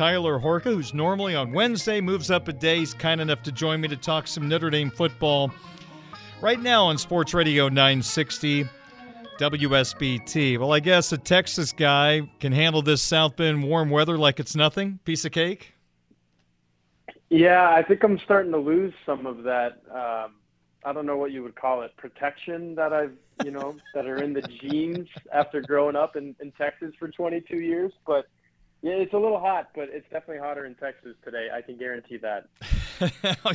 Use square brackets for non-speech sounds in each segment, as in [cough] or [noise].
Tyler Horka, who's normally on Wednesday, moves up a day. He's kind enough to join me to talk some Notre Dame football right now on Sports Radio 960 WSBT. Well, I guess a Texas guy can handle this South Bend warm weather like it's nothing. Piece of cake. Yeah, I think I'm starting to lose some of that. Um, I don't know what you would call it, protection that I've, you know, that are in the genes after growing up in, in Texas for 22 years. But yeah, it's a little hot, but it's definitely hotter in Texas today. I can guarantee that.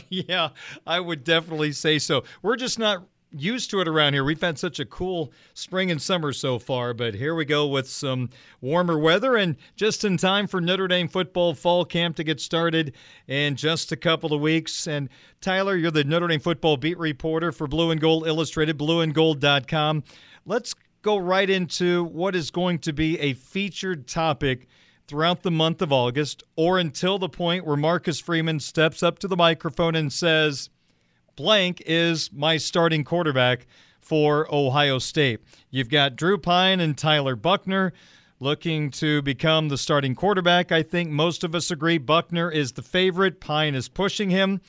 [laughs] yeah, I would definitely say so. We're just not used to it around here. We've had such a cool spring and summer so far, but here we go with some warmer weather and just in time for Notre Dame football fall camp to get started in just a couple of weeks. And Tyler, you're the Notre Dame football beat reporter for Blue and Gold Illustrated, blueandgold.com. Let's go right into what is going to be a featured topic throughout the month of August or until the point where Marcus Freeman steps up to the microphone and says, blank is my starting quarterback for Ohio State. You've got Drew Pyne and Tyler Buchner looking to become the starting quarterback. I think most of us agree Buchner is the favorite, Pyne is pushing him.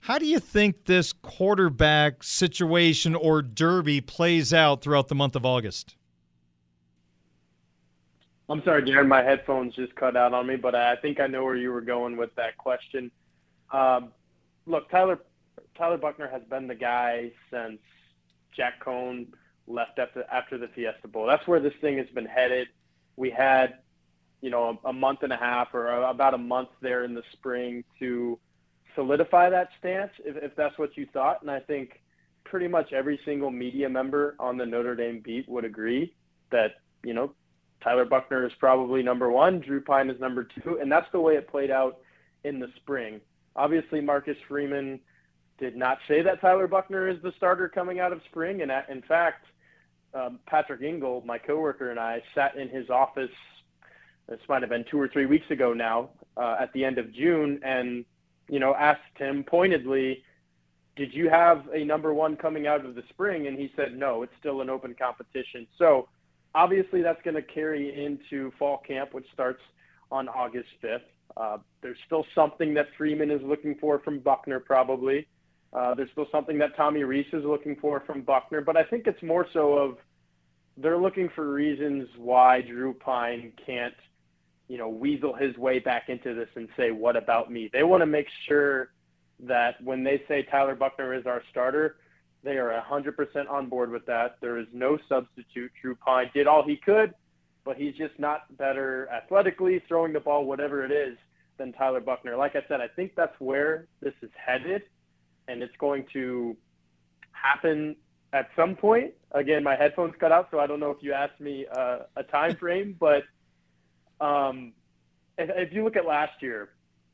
How do you think this quarterback situation or derby plays out throughout the month of August? I'm sorry, Darren. My headphones just cut out on me, but I think I know where you were going with that question. Um, look, Tyler Tyler Buchner has been the guy since Jack Coan left after after the Fiesta Bowl. That's where this thing has been headed. We had, you know, a, a month and a half or about a month there in the spring to solidify that stance, if, if that's what you thought. And I think pretty much every single media member on the Notre Dame beat would agree that you know Tyler Buchner is probably number one, Drew Pyne is number two, and that's the way it played out in the spring. Obviously, Marcus Freeman did not say that Tyler Buchner is the starter coming out of spring, and in fact, um, Patrick Engel, my coworker, and I sat in his office. This might have been two or three weeks ago now, uh, at the end of June, and you know asked him pointedly, "Did you have a number one coming out of the spring?" And he said, "No, it's still an open competition." So obviously that's going to carry into fall camp, which starts on August 5th. Uh, there's still something that Freeman is looking for from Buchner, probably. Uh, there's still something that Tommy Rees is looking for from Buchner, but I think it's more so of they're looking for reasons why Drew Pyne can't, you know, weasel his way back into this and say, "What about me?" They want to make sure that when they say Tyler Buchner is our starter, they are 100% on board with that. There is no substitute. Drew Pyne did all he could, but he's just not better athletically, throwing the ball, whatever it is, than Tyler Buchner. Like I said, I think that's where this is headed, and it's going to happen at some point. Again, my headphones cut out, so I don't know if you asked me uh, a time frame, but um, if, if you look at last year,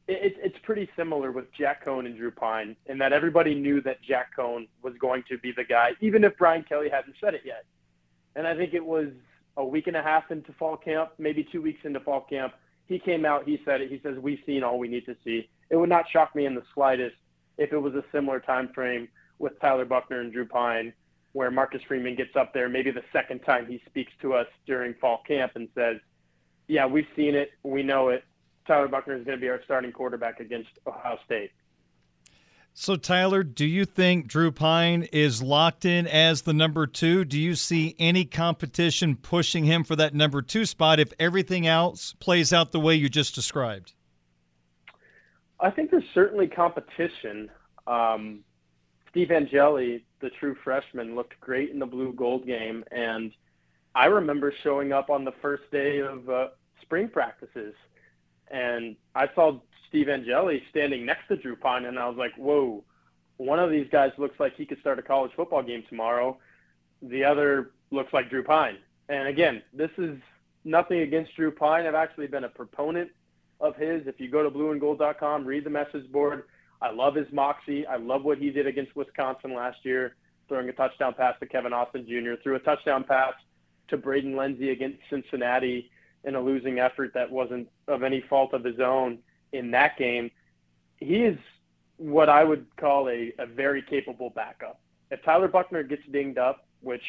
it, it's pretty similar with Jack Coan and Drew Pyne, in that everybody knew that Jack Coan was going to be the guy, even if Brian Kelly hadn't said it yet. And I think it was a week and a half into fall camp, maybe two weeks into fall camp. He came out, he said it. He says, "We've seen all we need to see." It would not shock me in the slightest if it was a similar time frame with Tyler Buchner and Drew Pyne, where Marcus Freeman gets up there, maybe the second time he speaks to us during fall camp and says, "Yeah, we've seen it, we know it, Tyler Buchner is going to be our starting quarterback against Ohio State. So, Tyler, do you think Drew Pyne is locked in as the number two? Do you see any competition pushing him for that number two spot if everything else plays out the way you just described? I think there's certainly competition. Um, Steve Angeli, the true freshman, looked great in the blue gold game. And I remember showing up on the first day of uh, spring practices and I saw Steve Angeli standing next to Drew Pyne, and I was like, whoa, one of these guys looks like he could start a college football game tomorrow. The other looks like Drew Pyne. And again, this is nothing against Drew Pyne. I've actually been a proponent of his. If you go to blueandgold.com, read the message board. I love his moxie. I love what he did against Wisconsin last year, throwing a touchdown pass to Kevin Austin Jr., threw a touchdown pass to Braden Lenzy against Cincinnati in a losing effort that wasn't of any fault of his own in that game. He is what I would call a, a very capable backup. If Tyler Buchner gets dinged up, which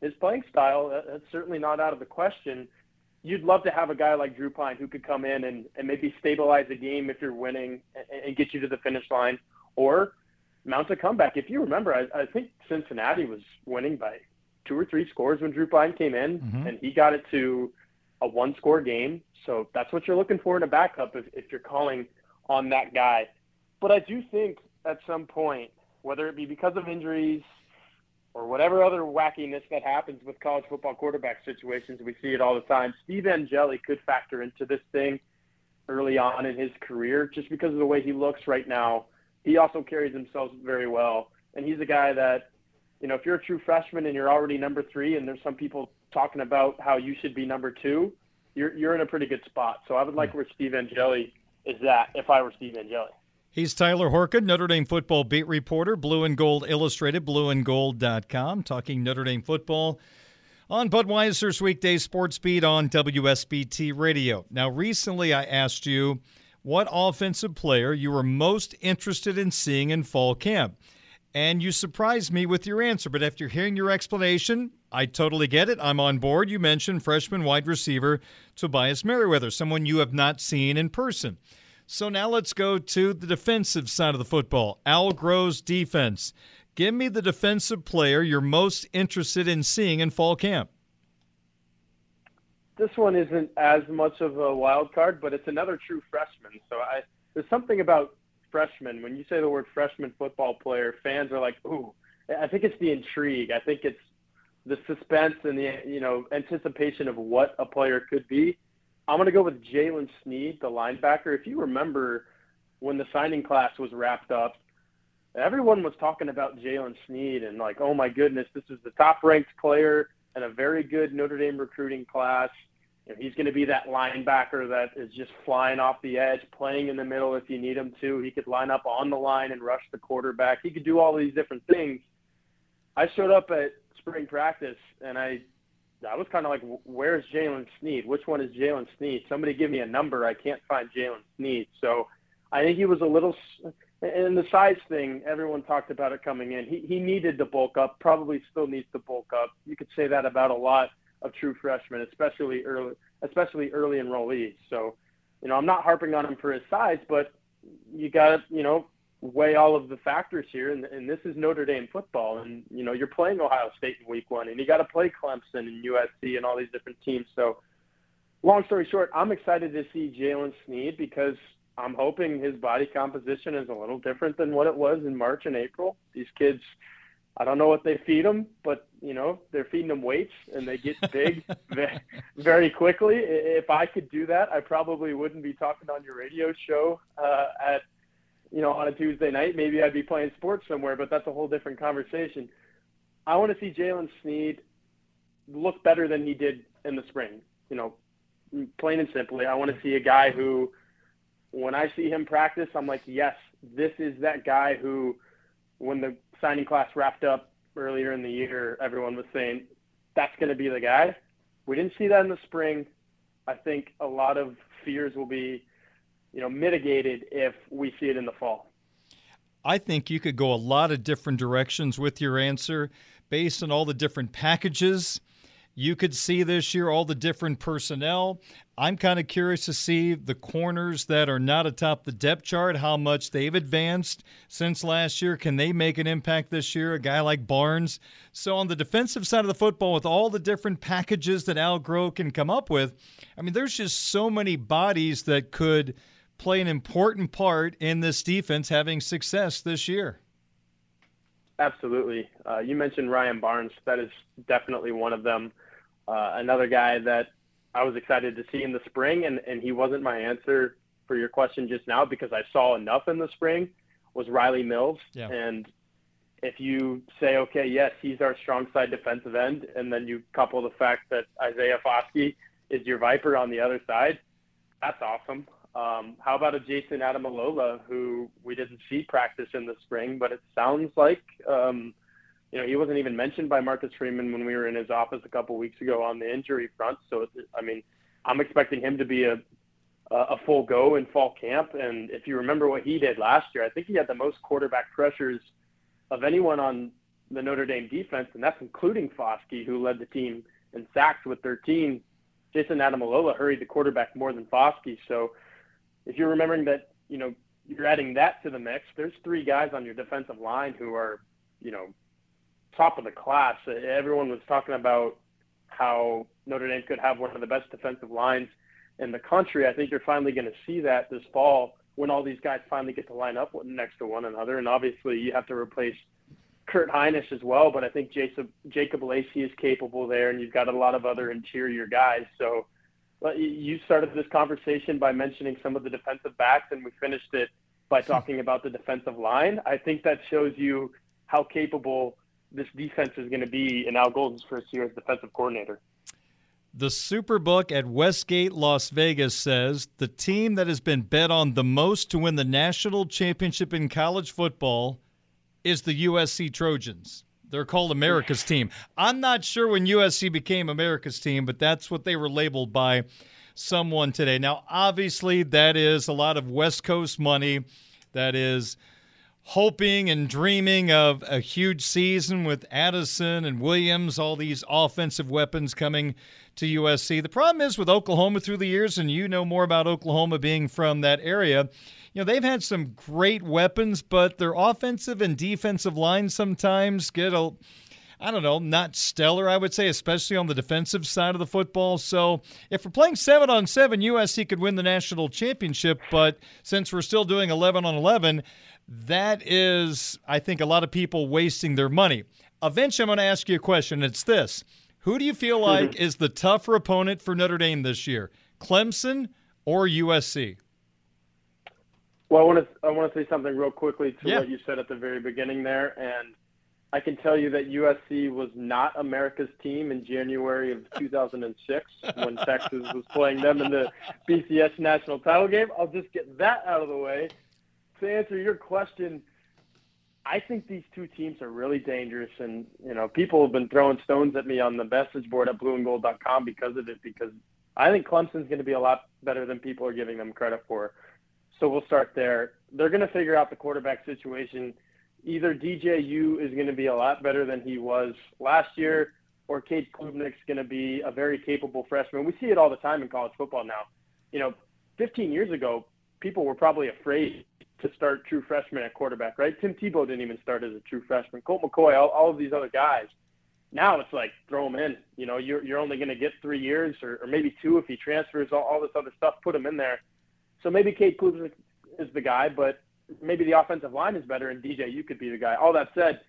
his playing style, that's certainly not out of the question. You'd love to have a guy like Drew Pyne who could come in and, and maybe stabilize a game if you're winning and, and get you to the finish line or mount a comeback. If you remember, I, I think Cincinnati was winning by two or three scores when Drew Pyne came in, mm-hmm. and he got it to a one score game. So that's what you're looking for in a backup if, if you're calling on that guy. But I do think at some point, whether it be because of injuries or whatever other wackiness that happens with college football quarterback situations, we see it all the time. Steve Angeli could factor into this thing early on in his career just because of the way he looks right now. He also carries himself very well. And he's a guy that, you know, if you're a true freshman and you're already number three and there's some people talking about how you should be number two, you're, you're in a pretty good spot. So I would like hmm. where Steve Angeli is at if I were Steve Angeli. He's Tyler Horka, Notre Dame football beat reporter, Blue and Gold Illustrated, blueandgold.com, talking Notre Dame football on Budweiser's weekday sports beat on WSBT Radio. Now, recently I asked you what offensive player you were most interested in seeing in fall camp. And you surprised me with your answer, but after hearing your explanation, I totally get it. I'm on board. You mentioned freshman wide receiver Tobias Merriweather, someone you have not seen in person. So now let's go to the defensive side of the football. Al Golden's defense. Give me the defensive player you're most interested in seeing in fall camp. This one isn't as much of a wild card, but it's another true freshman. So I there's something about freshmen. When you say the word freshman football player, fans are like, "Ooh." I think it's the intrigue. I think it's the suspense and the you know anticipation of what a player could be. I'm going to go with Jaylen Sneed, the linebacker. If you remember when the signing class was wrapped up, everyone was talking about Jaylen Sneed and like, oh my goodness, this is the top ranked player and a very good Notre Dame recruiting class. He's going to be that linebacker that is just flying off the edge, playing in the middle if you need him to. He could line up on the line and rush the quarterback. He could do all these different things. I showed up at spring practice and I I was kind of like, where's Jaylen Sneed? Which one is Jaylen Sneed? Somebody give me a number. I can't find Jaylen Sneed. So I think he was a little, and the size thing, everyone talked about it coming in. He, he needed to bulk up, probably still needs to bulk up. You could say that about a lot of true freshmen, especially early, especially early enrollees. So, you know, I'm not harping on him for his size, but you got to, you know, weigh all of the factors here, and, and this is Notre Dame football, and you know you're playing Ohio State in Week One, and you got to play Clemson and USC and all these different teams. So, long story short, I'm excited to see Jaylen Sneed because I'm hoping his body composition is a little different than what it was in March and April. These kids, I don't know what they feed them, but you know they're feeding them weights, and they get big [laughs] very quickly. If I could do that, I probably wouldn't be talking on your radio show uh, at you know, on a Tuesday night, maybe I'd be playing sports somewhere, but that's a whole different conversation. I want to see Jaylen Sneed look better than he did in the spring. You know, plain and simply, I want to see a guy who, when I see him practice, I'm like, yes, this is that guy who, when the signing class wrapped up earlier in the year, everyone was saying that's going to be the guy. We didn't see that in the spring. I think a lot of fears will be you know, mitigated if we see it in the fall. I think you could go a lot of different directions with your answer based on all the different packages you could see this year, all the different personnel. I'm kind of curious to see the corners that are not atop the depth chart, how much they've advanced since last year. Can they make an impact this year? A guy like Barnes. So, on the defensive side of the football, with all the different packages that Al Golden can come up with, I mean, there's just so many bodies that could play an important part in this defense having success this year. Absolutely. Uh, you mentioned Ryan Barnes. That is definitely one of them. Uh, another guy that I was excited to see in the spring, and, and he wasn't my answer for your question just now because I saw enough in the spring, was Rylie Mills. Yeah. And if you say, okay, yes, he's our strong side defensive end, and then you couple the fact that Isaiah Foskey is your Viper on the other side, that's awesome. Um, how about a Jayson Ademilola who we didn't see practice in the spring, but it sounds like um, you know he wasn't even mentioned by Marcus Freeman when we were in his office a couple weeks ago on the injury front. So I mean, I'm expecting him to be a a full go in fall camp. And if you remember what he did last year, I think he had the most quarterback pressures of anyone on the Notre Dame defense, and that's including Foskey, who led the team in sacks with 13. Jayson Ademilola hurried the quarterback more than Foskey. So if you're remembering that, you know, you're adding that to the mix, there's three guys on your defensive line who are, you know, top of the class. Everyone was talking about how Notre Dame could have one of the best defensive lines in the country. I think you're finally going to see that this fall when all these guys finally get to line up next to one another. And obviously, you have to replace Kurt Hinish as well, but I think Jacob, Jacob Lacey is capable there, and you've got a lot of other interior guys. So you started this conversation by mentioning some of the defensive backs, and we finished it by hmm. talking about the defensive line. I think that shows you how capable this defense is going to be in Al Golden's first year as defensive coordinator. The Superbook at Westgate, Las Vegas says the team that has been bet on the most to win the national championship in college football is the USC Trojans. They're called America's team. I'm not sure when USC became America's team, but that's what they were labeled by someone today. Now, obviously, that is a lot of West Coast money. That is hoping and dreaming of a huge season with Addison and Williams, all these offensive weapons coming to USC. The problem is with Oklahoma through the years, and you know more about Oklahoma being from that area. You know, they've had some great weapons, but their offensive and defensive lines sometimes get a I don't know, not stellar, I would say, especially on the defensive side of the football. So if we're playing seven on seven, USC could win the national championship. But since we're still doing 11 on 11, that is, I think, a lot of people wasting their money. Eventually, I'm going to ask you a question. It's this Who do you feel mm-hmm. like is the tougher opponent for Notre Dame this year, Clemson or USC? Well, I want to I want to say something real quickly to yeah. what you said at the very beginning there, and I can tell you that USC was not America's team in January of 2006 when [laughs] Texas was playing them in the BCS national title game. I'll just get that out of the way to answer your question, I think these two teams are really dangerous, and you know people have been throwing stones at me on the message board at blueandgold.com because of it. Because I think Clemson's going to be a lot better than people are giving them credit for. So we'll start there. They're going to figure out the quarterback situation. Either DJU is going to be a lot better than he was last year, or Cade Klubnik's going to be a very capable freshman. We see it all the time in college football now. You know, 15 years ago, people were probably afraid to start true freshmen at quarterback, right? Tim Tebow didn't even start as a true freshman. Colt McCoy, all, all of these other guys. Now it's like throw them in. You know, you're you're only going to get three years or, or maybe two if he transfers. All, all this other stuff, put him in there. So maybe Cade Klubnik is the guy, but maybe the offensive line is better, and DJ, you could be the guy. All that said,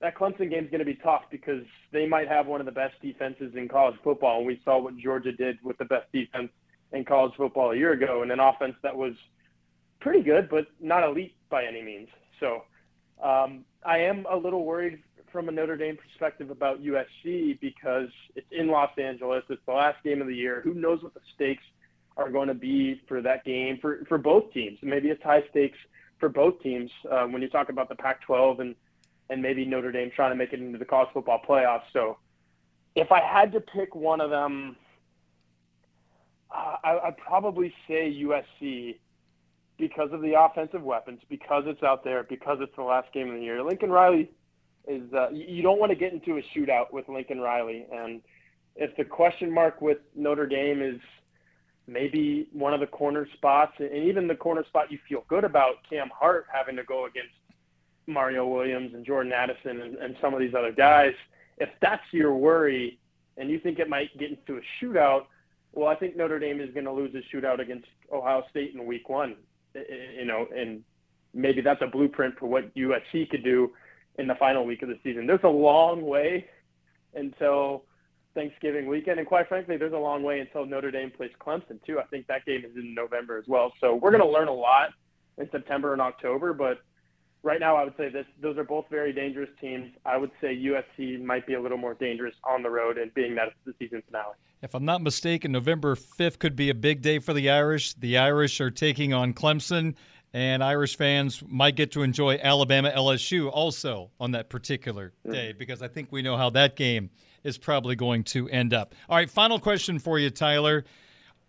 that Clemson game is going to be tough because they might have one of the best defenses in college football, and we saw what Georgia did with the best defense in college football a year ago, and an offense that was pretty good, but not elite by any means. So um, I am a little worried from a Notre Dame perspective about USC because it's in Los Angeles. It's the last game of the year. Who knows what the stakes are going to be for that game for, for both teams? Maybe it's high stakes for both teams uh, when you talk about the Pac-12 and and maybe Notre Dame trying to make it into the college football playoffs. So if I had to pick one of them, uh, I, I'd probably say USC because of the offensive weapons, because it's out there, because it's the last game of the year. Lincoln Riley is uh, you don't want to get into a shootout with Lincoln Riley, and if the question mark with Notre Dame is maybe one of the corner spots, and even the corner spot you feel good about, Cam Hart having to go against Mario Williams and Jordan Addison and, and some of these other guys. If that's your worry, and you think it might get into a shootout, well, I think Notre Dame is going to lose a shootout against Ohio State in Week One you know, and maybe that's a blueprint for what USC could do in the final week of the season. There's a long way until Thanksgiving weekend, and quite frankly, there's a long way until Notre Dame plays Clemson too. I think that game is in November as well. So we're going to learn a lot in September and October, but right now, I would say this: those are both very dangerous teams. I would say USC might be a little more dangerous on the road, and being that it's the season finale. If I'm not mistaken, November 5th could be a big day for the Irish. The Irish are taking on Clemson, and Irish fans might get to enjoy Alabama LSU also on that particular mm. day because I think we know how that game is probably going to end up. All right, final question for you, Tyler.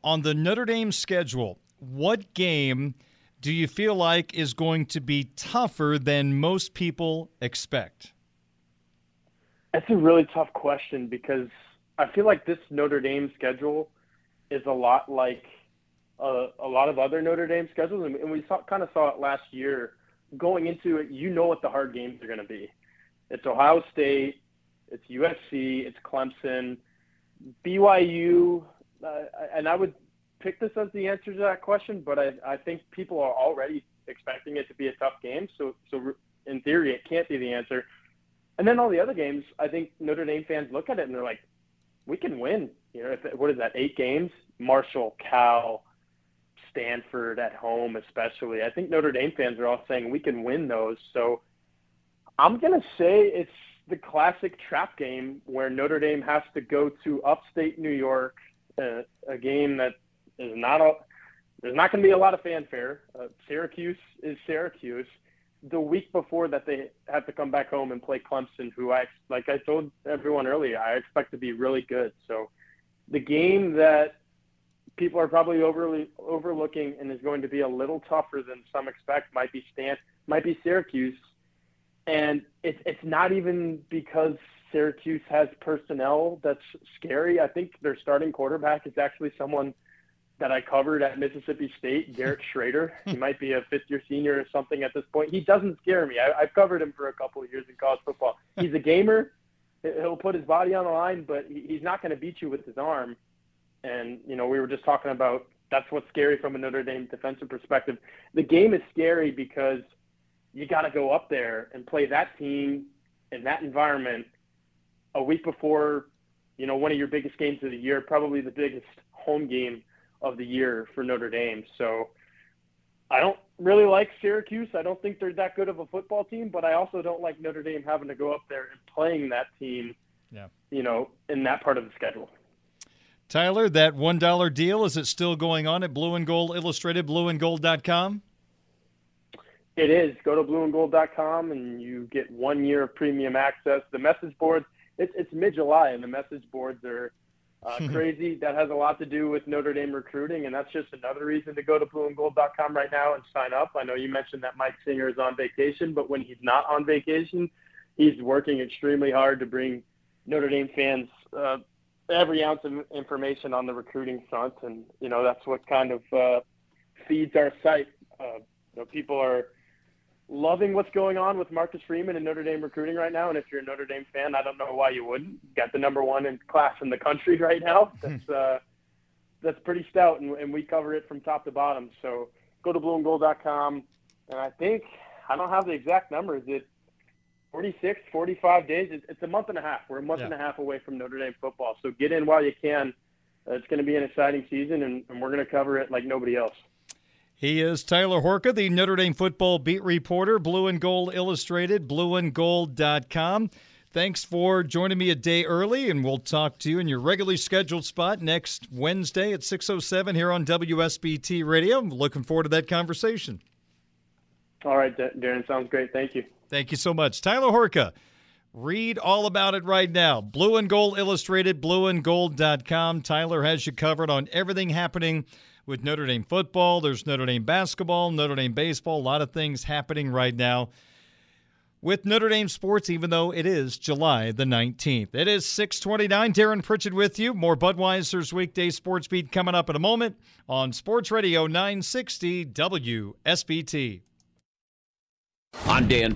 On the Notre Dame schedule, what game do you feel like is going to be tougher than most people expect? That's a really tough question because I feel like this Notre Dame schedule is a lot like uh, a lot of other Notre Dame schedules, and, and we saw, kind of saw it last year. Going into it, you know what the hard games are going to be. It's Ohio State, it's USC, it's Clemson, BYU, uh, and I would pick this as the answer to that question, but I, I think people are already expecting it to be a tough game. So, so in theory, it can't be the answer. And then all the other games, I think Notre Dame fans look at it and they're like, we can win. You know, if, what is that? Eight games? Marshall, Cal, Stanford at home, especially. I think Notre Dame fans are all saying we can win those. So I'm going to say it's the classic trap game where Notre Dame has to go to upstate New York, uh, a game that is not a there's not going to be a lot of fanfare. Uh, Syracuse is Syracuse. The week before that, they have to come back home and play Clemson, who I like I told everyone earlier, I expect to be really good. So, the game that people are probably overly overlooking and is going to be a little tougher than some expect might be Stan might be Syracuse, and it's it's not even because Syracuse has personnel that's scary. I think their starting quarterback is actually someone that I covered at Mississippi State, Garrett [laughs] Shrader. he [laughs] might be a fifth year senior or something at this point. He doesn't scare me. I, I've covered him for a couple of years in college football. He's a gamer. He'll put his body on the line, but he's not going to beat you with his arm. And, you know, we were just talking about that's what's scary from a Notre Dame defensive perspective. The game is scary because you got to go up there and play that team in that environment a week before, you know, one of your biggest games of the year, probably the biggest home game of the year for Notre Dame. So I don't really like Syracuse. I don't think they're that good of a football team, but I also don't like Notre Dame having to go up there and playing that team, yeah. you know, in that part of the schedule. Tyler, that $1 deal, is it still going on at Blue and Gold Illustrated, blueandgold.com? It is. Go to blueandgold.com and you get one year of premium access. The message boards, it's, it's mid July, and the message boards are uh, [laughs] crazy. That has a lot to do with Notre Dame recruiting, and that's just another reason to go to blueandgold.com right now and sign up. I know you mentioned that Mike Singer is on vacation, but when he's not on vacation, he's working extremely hard to bring Notre Dame fans uh, every ounce of information on the recruiting front, and you know that's what kind of uh, feeds our site. Uh, you know, people are loving what's going on with Marcus Freeman and Notre Dame recruiting right now. And if you're a Notre Dame fan, I don't know why you wouldn't. Got the number one in class in the country [laughs] right now. That's uh, that's pretty stout, and, and we cover it from top to bottom. So go to blueandgold.com, and I think I don't have the exact number. Is it 46, 45 days? It's, it's a month and a half. We're a month yeah. and a half away from Notre Dame football. So get in while you can. Uh, it's going to be an exciting season, and, and we're going to cover it like nobody else. He is Tyler Horka, the Notre Dame football beat reporter, Blue and Gold Illustrated, blueandgold.com. Thanks for joining me a day early, and we'll talk to you in your regularly scheduled spot next Wednesday at 6.07 here on WSBT Radio. I'm looking forward to that conversation. All right, Darren. Sounds great. Thank you. Thank you so much. Tyler Horka. Read all about it right now. Blue and Gold Illustrated, blueandgold.com. Tyler has you covered on everything happening – with Notre Dame football. There's Notre Dame basketball, Notre Dame baseball, a lot of things happening right now with Notre Dame sports, even though it is July the 19th. It is 629. Darren Pritchett with you. More Budweiser's weekday sports beat coming up in a moment on Sports Radio 960 WSBT. I'm Dan.